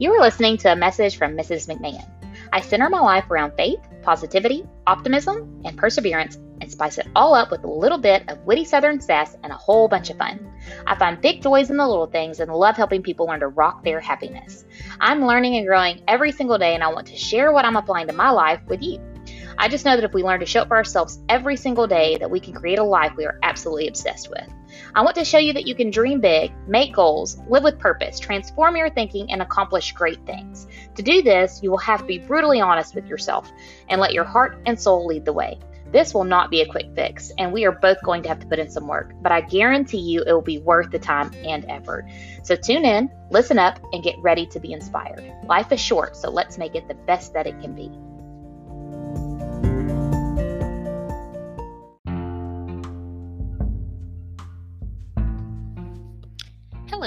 You are listening to a message from Mrs. McMahon. I center my life around faith, positivity, optimism, and perseverance, and spice it all up with a little bit of witty southern sass and a whole bunch of fun. I find big joys in the little things and love helping people learn to rock their happiness. I'm learning and growing every single day, and I want to share what I'm applying to my life with you. I just know that if we learn to show up for ourselves every single day, that we can create a life we are absolutely obsessed with. I want to show you that you can dream big, make goals, live with purpose, transform your thinking, and accomplish great things. To do this, you will have to be brutally honest with yourself and let your heart and soul lead the way. This will not be a quick fix, and we are both going to have to put in some work, but I guarantee you it will be worth the time and effort. So tune in, listen up, and get ready to be inspired. Life is short, so let's make it the best that it can be.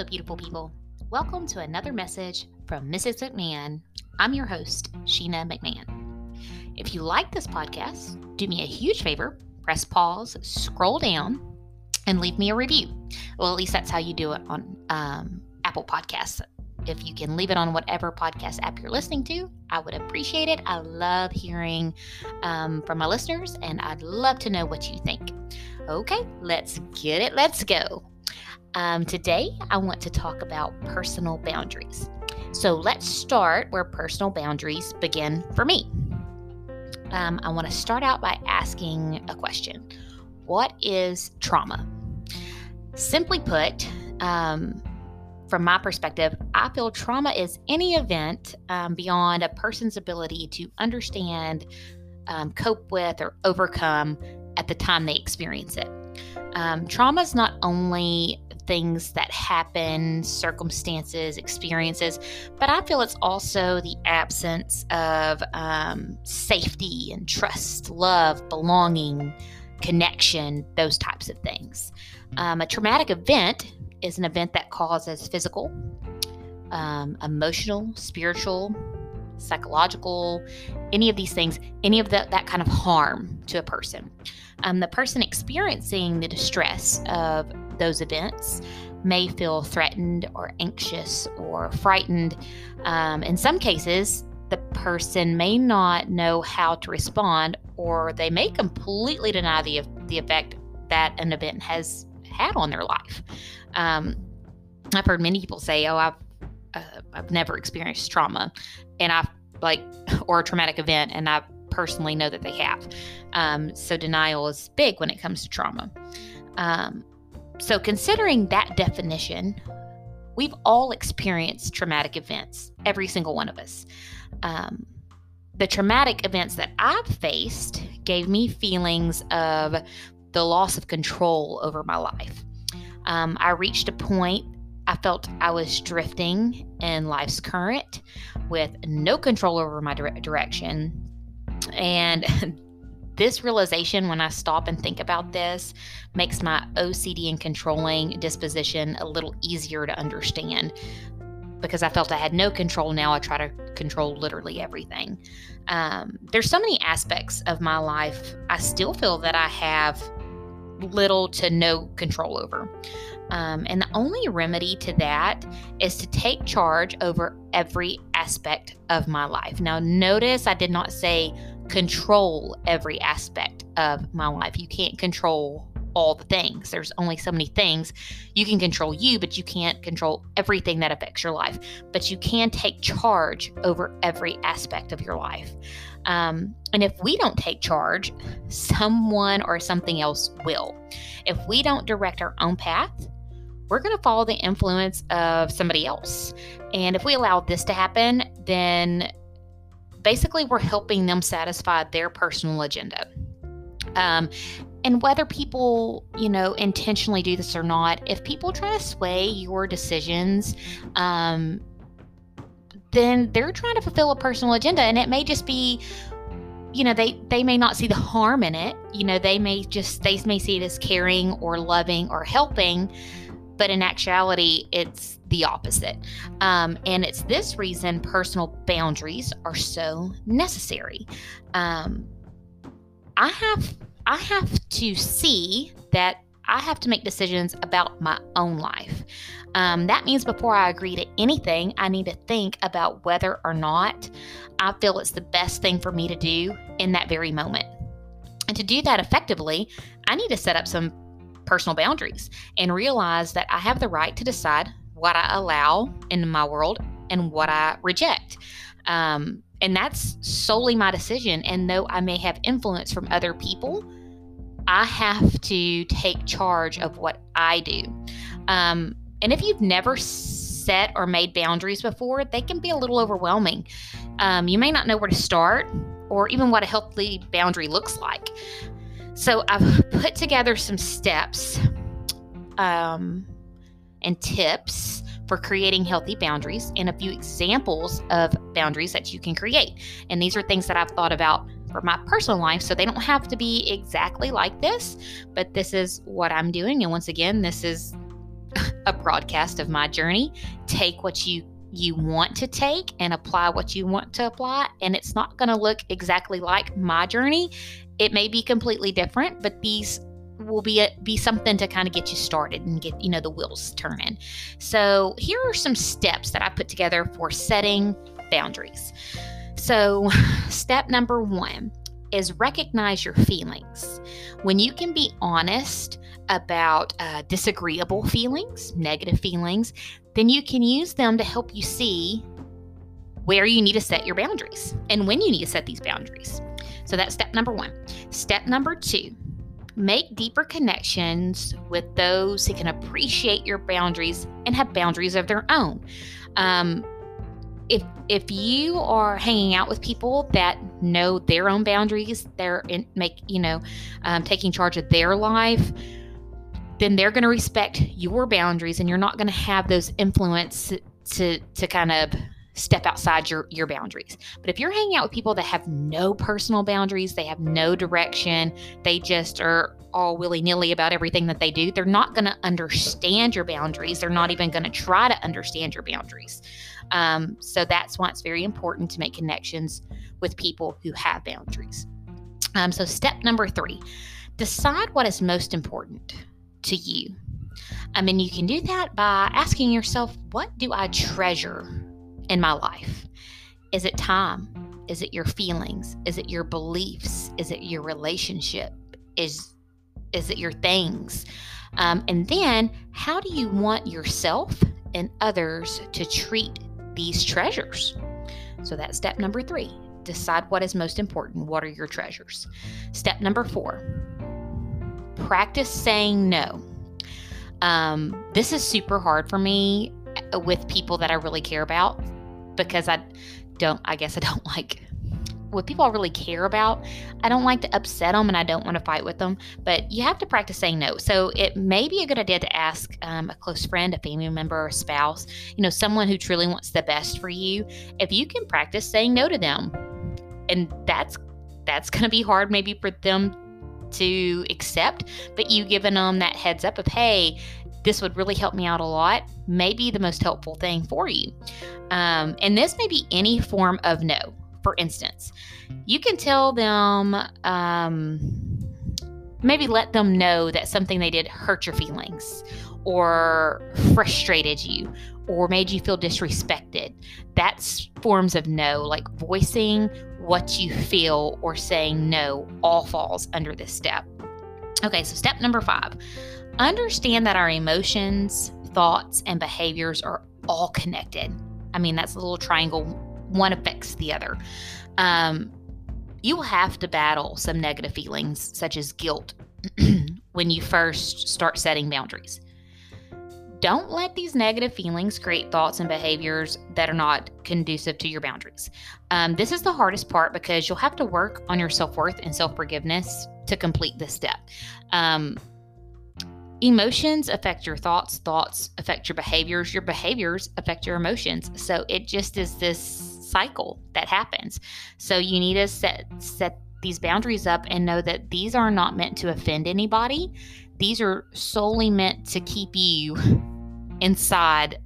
Beautiful people. Welcome to another message from Mrs. McMahon. I'm your host, Sheena McMahon. If you like this podcast, do me a huge favor press pause, scroll down, and leave me a review. Well, at least that's how you do it on um, Apple Podcasts. If you can leave it on whatever podcast app you're listening to, I would appreciate it. I love hearing um, from my listeners, and I'd love to know what you think. Okay, let's get it. Let's go. Um, today, I want to talk about personal boundaries. So let's start where personal boundaries begin for me. Um, I want to start out by asking a question What is trauma? Simply put, um, from my perspective, I feel trauma is any event um, beyond a person's ability to understand, um, cope with, or overcome at the time they experience it. Um, trauma is not only things that happen, circumstances, experiences, but I feel it's also the absence of um, safety and trust, love, belonging, connection, those types of things. Um, a traumatic event is an event that causes physical, um, emotional, spiritual, psychological, any of these things, any of the, that kind of harm to a person. Um, the person experiencing the distress of those events may feel threatened or anxious or frightened. Um, in some cases, the person may not know how to respond, or they may completely deny the, the effect that an event has had on their life. Um, I've heard many people say, "Oh, I've uh, I've never experienced trauma," and I've like or a traumatic event, and I personally know that they have. Um, so denial is big when it comes to trauma. Um, so, considering that definition, we've all experienced traumatic events, every single one of us. Um, the traumatic events that I've faced gave me feelings of the loss of control over my life. Um, I reached a point I felt I was drifting in life's current with no control over my dire- direction. And this realization, when I stop and think about this, makes my OCD and controlling disposition a little easier to understand. Because I felt I had no control, now I try to control literally everything. Um, there's so many aspects of my life I still feel that I have little to no control over. Um, and the only remedy to that is to take charge over every aspect of my life. Now, notice I did not say control every aspect of my life. You can't control all the things. There's only so many things. You can control you, but you can't control everything that affects your life. But you can take charge over every aspect of your life. Um, and if we don't take charge, someone or something else will. If we don't direct our own path, we're going to follow the influence of somebody else. And if we allow this to happen, then basically we're helping them satisfy their personal agenda. Um, and whether people, you know, intentionally do this or not, if people try to sway your decisions, um, then they're trying to fulfill a personal agenda. And it may just be, you know, they, they may not see the harm in it. You know, they may just, they may see it as caring or loving or helping but in actuality, it's the opposite. Um, and it's this reason personal boundaries are so necessary. Um, I have I have to see that I have to make decisions about my own life. Um, that means before I agree to anything, I need to think about whether or not I feel it's the best thing for me to do in that very moment. And to do that effectively, I need to set up some personal boundaries and realize that I have the right to decide what I allow in my world and what I reject. Um, and that's solely my decision. And though I may have influence from other people, I have to take charge of what I do. Um, and if you've never set or made boundaries before, they can be a little overwhelming. Um, you may not know where to start or even what a healthy boundary looks like. So I've put together some steps um, and tips for creating healthy boundaries and a few examples of boundaries that you can create. And these are things that I've thought about for my personal life, so they don't have to be exactly like this, but this is what I'm doing. And once again, this is a broadcast of my journey. Take what you you want to take and apply what you want to apply and it's not going to look exactly like my journey it may be completely different, but these will be a, be something to kind of get you started and get you know the wheels turning. So here are some steps that I put together for setting boundaries. So step number 1 is recognize your feelings. When you can be honest about uh, disagreeable feelings, negative feelings, then you can use them to help you see where you need to set your boundaries and when you need to set these boundaries. So that's step number one. Step number two make deeper connections with those who can appreciate your boundaries and have boundaries of their own. Um, if if you are hanging out with people that know their own boundaries, they're in, make you know um, taking charge of their life, then they're going to respect your boundaries, and you're not going to have those influence to to kind of step outside your your boundaries. But if you're hanging out with people that have no personal boundaries, they have no direction, they just are all willy-nilly about everything that they do, they're not going to understand your boundaries. They're not even going to try to understand your boundaries. Um, so that's why it's very important to make connections with people who have boundaries. Um, so step number three, decide what is most important to you. I mean, you can do that by asking yourself, what do I treasure in my life? Is it time? Is it your feelings? Is it your beliefs? Is it your relationship? Is is it your things? Um, and then, how do you want yourself and others to treat these treasures? So that's step number three. Decide what is most important. What are your treasures? Step number four practice saying no. Um, this is super hard for me uh, with people that I really care about because I don't, I guess I don't like what people really care about. I don't like to upset them and I don't want to fight with them, but you have to practice saying no. So it may be a good idea to ask um, a close friend, a family member, or a spouse, you know, someone who truly wants the best for you. If you can practice saying no to them, and that's that's going to be hard maybe for them to accept, but you giving them that heads up of, hey, this would really help me out a lot, may be the most helpful thing for you. Um, and this may be any form of no. For instance, you can tell them, um, maybe let them know that something they did hurt your feelings or frustrated you or made you feel disrespected. That's forms of no, like voicing what you feel or saying no, all falls under this step. Okay, so step number five understand that our emotions, thoughts, and behaviors are all connected. I mean, that's a little triangle, one affects the other. Um, you will have to battle some negative feelings, such as guilt, when you first start setting boundaries. Don't let these negative feelings create thoughts and behaviors that are not conducive to your boundaries. Um, this is the hardest part because you'll have to work on your self worth and self forgiveness to complete this step. Um, emotions affect your thoughts, thoughts affect your behaviors, your behaviors affect your emotions. So it just is this cycle that happens. So you need to set set these boundaries up and know that these are not meant to offend anybody. These are solely meant to keep you inside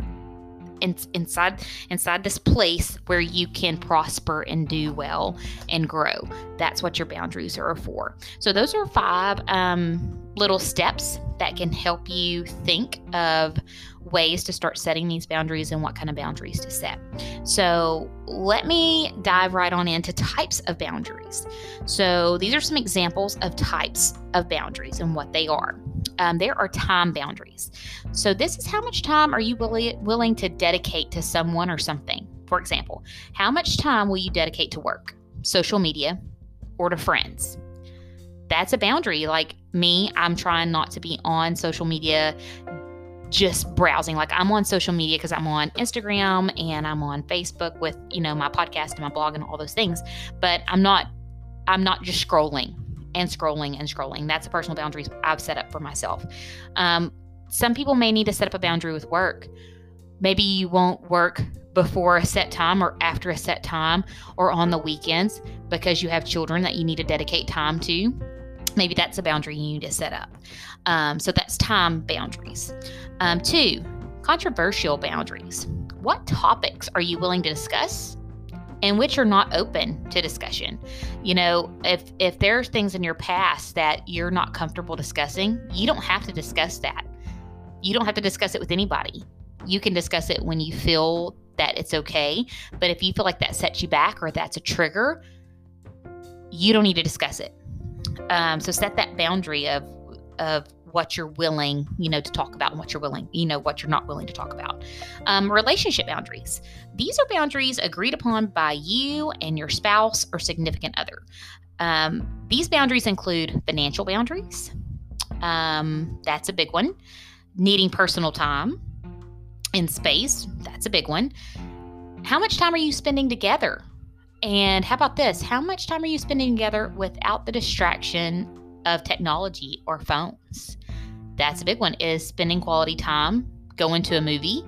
in, inside inside this place where you can prosper and do well and grow. That's what your boundaries are for. So those are five um, little steps that can help you think of ways to start setting these boundaries and what kind of boundaries to set. So, let me dive right on into types of boundaries. So, these are some examples of types of boundaries and what they are. Um, there are time boundaries. So, this is how much time are you willi- willing to dedicate to someone or something? For example, how much time will you dedicate to work, social media, or to friends? That's a boundary. Like me, I'm trying not to be on social media just browsing. Like I'm on social media because I'm on Instagram and I'm on Facebook with, you know, my podcast and my blog and all those things. But I'm not I'm not just scrolling and scrolling and scrolling. That's a personal boundaries I've set up for myself. Um, some people may need to set up a boundary with work. Maybe you won't work before a set time or after a set time or on the weekends because you have children that you need to dedicate time to. Maybe that's a boundary you need to set up. Um, so that's time boundaries. Um, two, controversial boundaries. What topics are you willing to discuss? And which are not open to discussion. You know, if if there's things in your past that you're not comfortable discussing, you don't have to discuss that. You don't have to discuss it with anybody. You can discuss it when you feel that it's okay, but if you feel like that sets you back or that's a trigger, you don't need to discuss it. Um, so set that boundary of of what you're willing, you know, to talk about and what you're willing, you know, what you're not willing to talk about. Um, relationship boundaries. These are boundaries agreed upon by you and your spouse or significant other. Um, these boundaries include financial boundaries. Um, that's a big one. Needing personal time and space. That's a big one. How much time are you spending together? And how about this? How much time are you spending together without the distraction of technology or phones? That's a big one is spending quality time going to a movie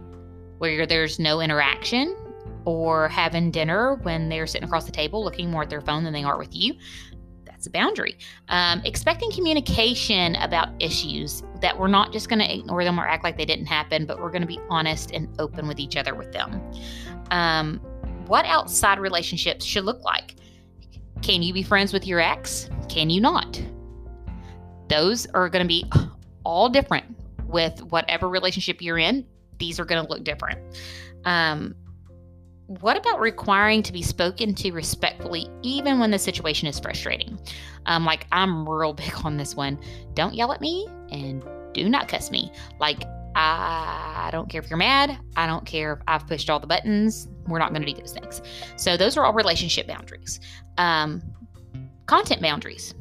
where there's no interaction or having dinner when they're sitting across the table looking more at their phone than they are with you. That's a boundary. Um, expecting communication about issues that we're not just going to ignore them or act like they didn't happen, but we're going to be honest and open with each other with them. Um, what outside relationships should look like. Can you be friends with your ex? Can you not? Those are going to be all different with whatever relationship you're in. These are going to look different. Um, what about requiring to be spoken to respectfully, even when the situation is frustrating? Um, like, I'm real big on this one. Don't yell at me and do not cuss me. Like, I don't care if you're mad. I don't care if I've pushed all the buttons. We're not going to do those things. So, those are all relationship boundaries. Um, content boundaries.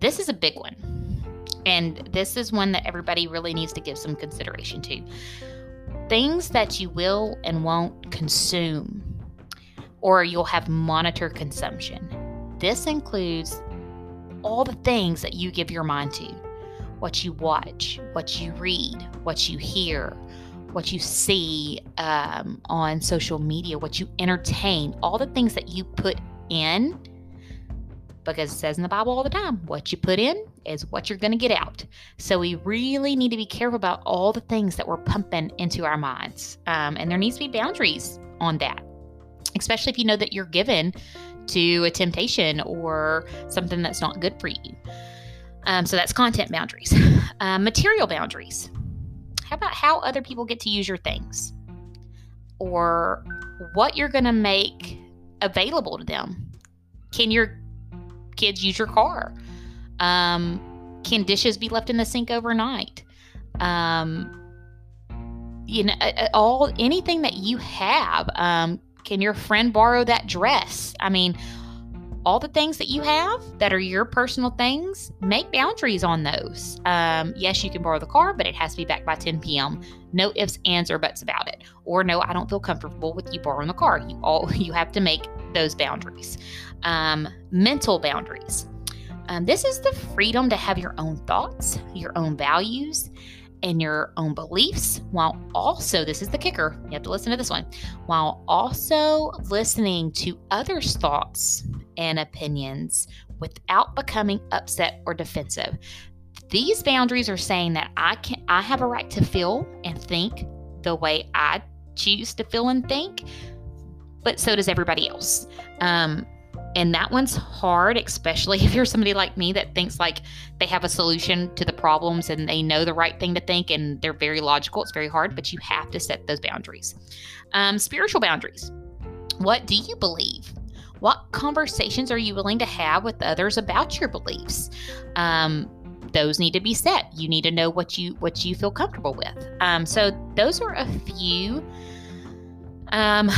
This is a big one. And this is one that everybody really needs to give some consideration to. Things that you will and won't consume, or you'll have monitor consumption. This includes all the things that you give your mind to what you watch, what you read, what you hear, what you see um, on social media, what you entertain, all the things that you put in. Because it says in the Bible all the time, what you put in is what you're going to get out. So we really need to be careful about all the things that we're pumping into our minds. Um, and there needs to be boundaries on that, especially if you know that you're given to a temptation or something that's not good for you. Um, so that's content boundaries. Uh, material boundaries. How about how other people get to use your things? Or what you're going to make available to them? Can your kids use your car? Um, can dishes be left in the sink overnight? Um, you know, all anything that you have. Um, can your friend borrow that dress? I mean, all the things that you have that are your personal things, make boundaries on those. Um, yes, you can borrow the car, but it has to be back by 10 p.m. No ifs, ands, or buts about it. Or no, I don't feel comfortable with you borrowing the car. You all you have to make those boundaries. Um, mental boundaries. Um, this is the freedom to have your own thoughts, your own values, and your own beliefs, while also, this is the kicker, you have to listen to this one, while also listening to others' thoughts and opinions without becoming upset or defensive. These boundaries are saying that I can I have a right to feel and think the way I choose to feel and think, but so does everybody else. Um, and that one's hard, especially if you're somebody like me that thinks like they have a solution to the problems and they know the right thing to think and they're very logical. It's very hard, but you have to set those boundaries. Um, spiritual boundaries. What do you believe? What conversations are you willing to have with others about your beliefs? Um, those need to be set. You need to know what you what you feel comfortable with. Um, so those are a few um,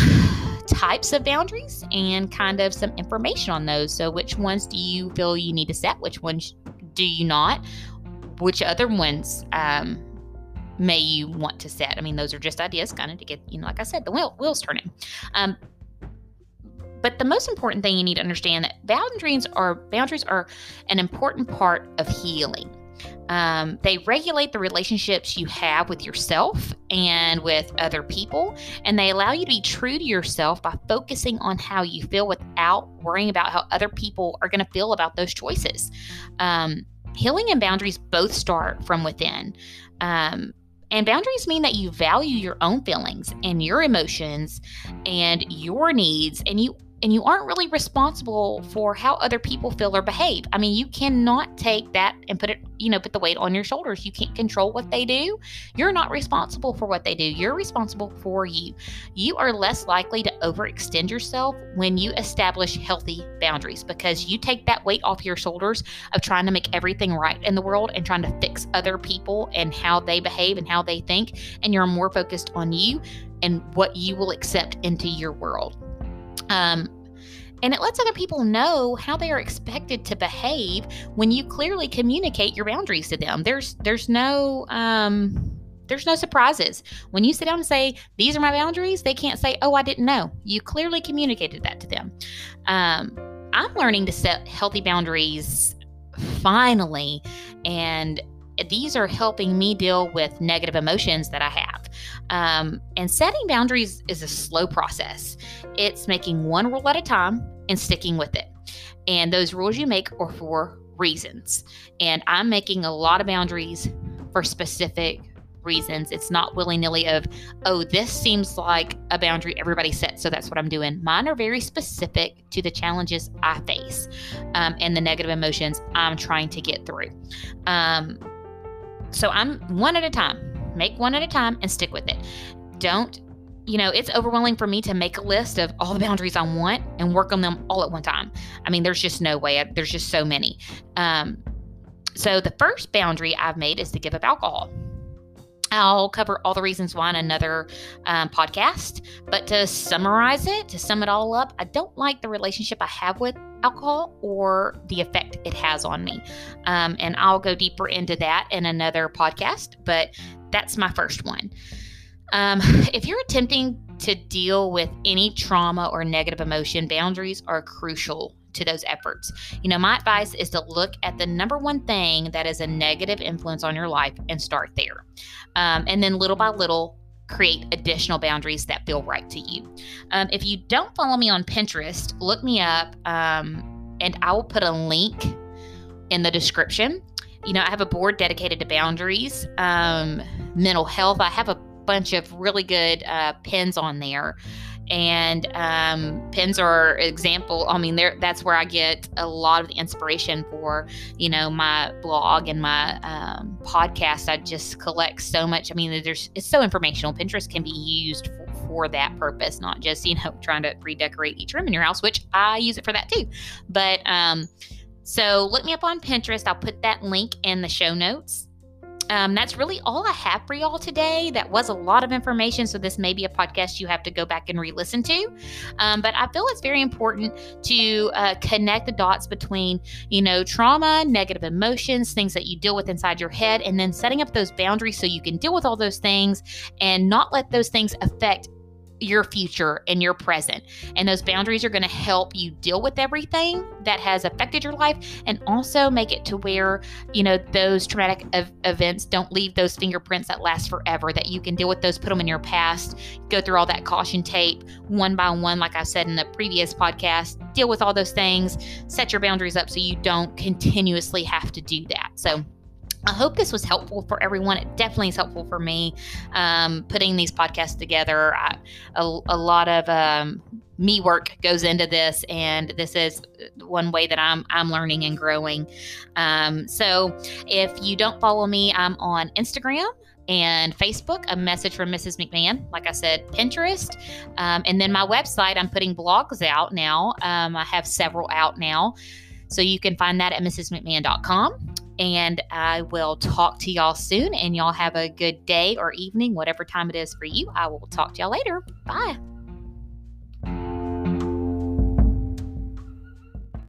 types of boundaries and kind of some information on those. So which ones do you feel you need to set? Which ones do you not? Which other ones um, may you want to set? I mean, those are just ideas, kind of to get you know, like I said, the wheel, wheels turning. Um, but the most important thing you need to understand that boundaries are boundaries are an important part of healing. Um, they regulate the relationships you have with yourself and with other people, and they allow you to be true to yourself by focusing on how you feel without worrying about how other people are going to feel about those choices. Um, healing and boundaries both start from within. Um, and boundaries mean that you value your own feelings and your emotions and your needs, and you and you aren't really responsible for how other people feel or behave. I mean, you cannot take that and put it, you know, put the weight on your shoulders. You can't control what they do. You're not responsible for what they do. You're responsible for you. You are less likely to overextend yourself when you establish healthy boundaries because you take that weight off your shoulders of trying to make everything right in the world and trying to fix other people and how they behave and how they think. And you're more focused on you and what you will accept into your world. Um, and it lets other people know how they are expected to behave when you clearly communicate your boundaries to them. There's there's no um, there's no surprises. When you sit down and say, These are my boundaries, they can't say, Oh, I didn't know. You clearly communicated that to them. Um, I'm learning to set healthy boundaries finally. And these are helping me deal with negative emotions that I have. Um, and setting boundaries is a slow process. It's making one rule at a time and sticking with it. And those rules you make are for reasons. And I'm making a lot of boundaries for specific reasons. It's not willy nilly of, oh, this seems like a boundary everybody sets, so that's what I'm doing. Mine are very specific to the challenges I face um, and the negative emotions I'm trying to get through. Um, so I'm one at a time. Make one at a time and stick with it. Don't, you know, it's overwhelming for me to make a list of all the boundaries I want and work on them all at one time. I mean, there's just no way. There's just so many. Um, so the first boundary I've made is to give up alcohol. I'll cover all the reasons why in another um, podcast. But to summarize it, to sum it all up, I don't like the relationship I have with alcohol or the effect it has on me. Um, and I'll go deeper into that in another podcast, but that's my first one. Um, if you're attempting to deal with any trauma or negative emotion, boundaries are crucial to those efforts. You know, my advice is to look at the number one thing that is a negative influence on your life and start there. Um, and then little by little, create additional boundaries that feel right to you. Um, if you don't follow me on Pinterest, look me up um, and I will put a link in the description. You know, I have a board dedicated to boundaries, um, mental health. I have a bunch of really good uh, pins on there. And um, pins are example i mean there that's where i get a lot of the inspiration for you know my blog and my um, podcast. I just collect so much. I mean there's it's so informational. Pinterest can be used for, for that purpose not just you know trying to redecorate each room in your house which i use it for that too. But um so look me up on pinterest i'll put that link in the show notes um, that's really all I have for y'all today. That was a lot of information, so this may be a podcast you have to go back and re listen to. Um, but I feel it's very important to uh, connect the dots between, you know, trauma, negative emotions, things that you deal with inside your head, and then setting up those boundaries so you can deal with all those things and not let those things affect your future and your present. And those boundaries are going to help you deal with everything that has affected your life and also make it to where, you know, those traumatic ev- events don't leave those fingerprints that last forever, that you can deal with those, put them in your past, go through all that caution tape one by one, like I said in the previous podcast, deal with all those things, set your boundaries up so you don't continuously have to do that. So, I hope this was helpful for everyone. It definitely is helpful for me um, putting these podcasts together. I, a, a, lot of um, me work goes into this, and this is one way that I'm I'm learning and growing. Um, so if you don't follow me, I'm on Instagram and Facebook, a message from Mrs. McMahon. Like I said, Pinterest, um, and then my website. I'm putting blogs out now. Um, I have several out now, so you can find that at mrsmcmahon.com. And I will talk to y'all soon. And y'all have a good day or evening, whatever time it is for you. I will talk to y'all later. Bye.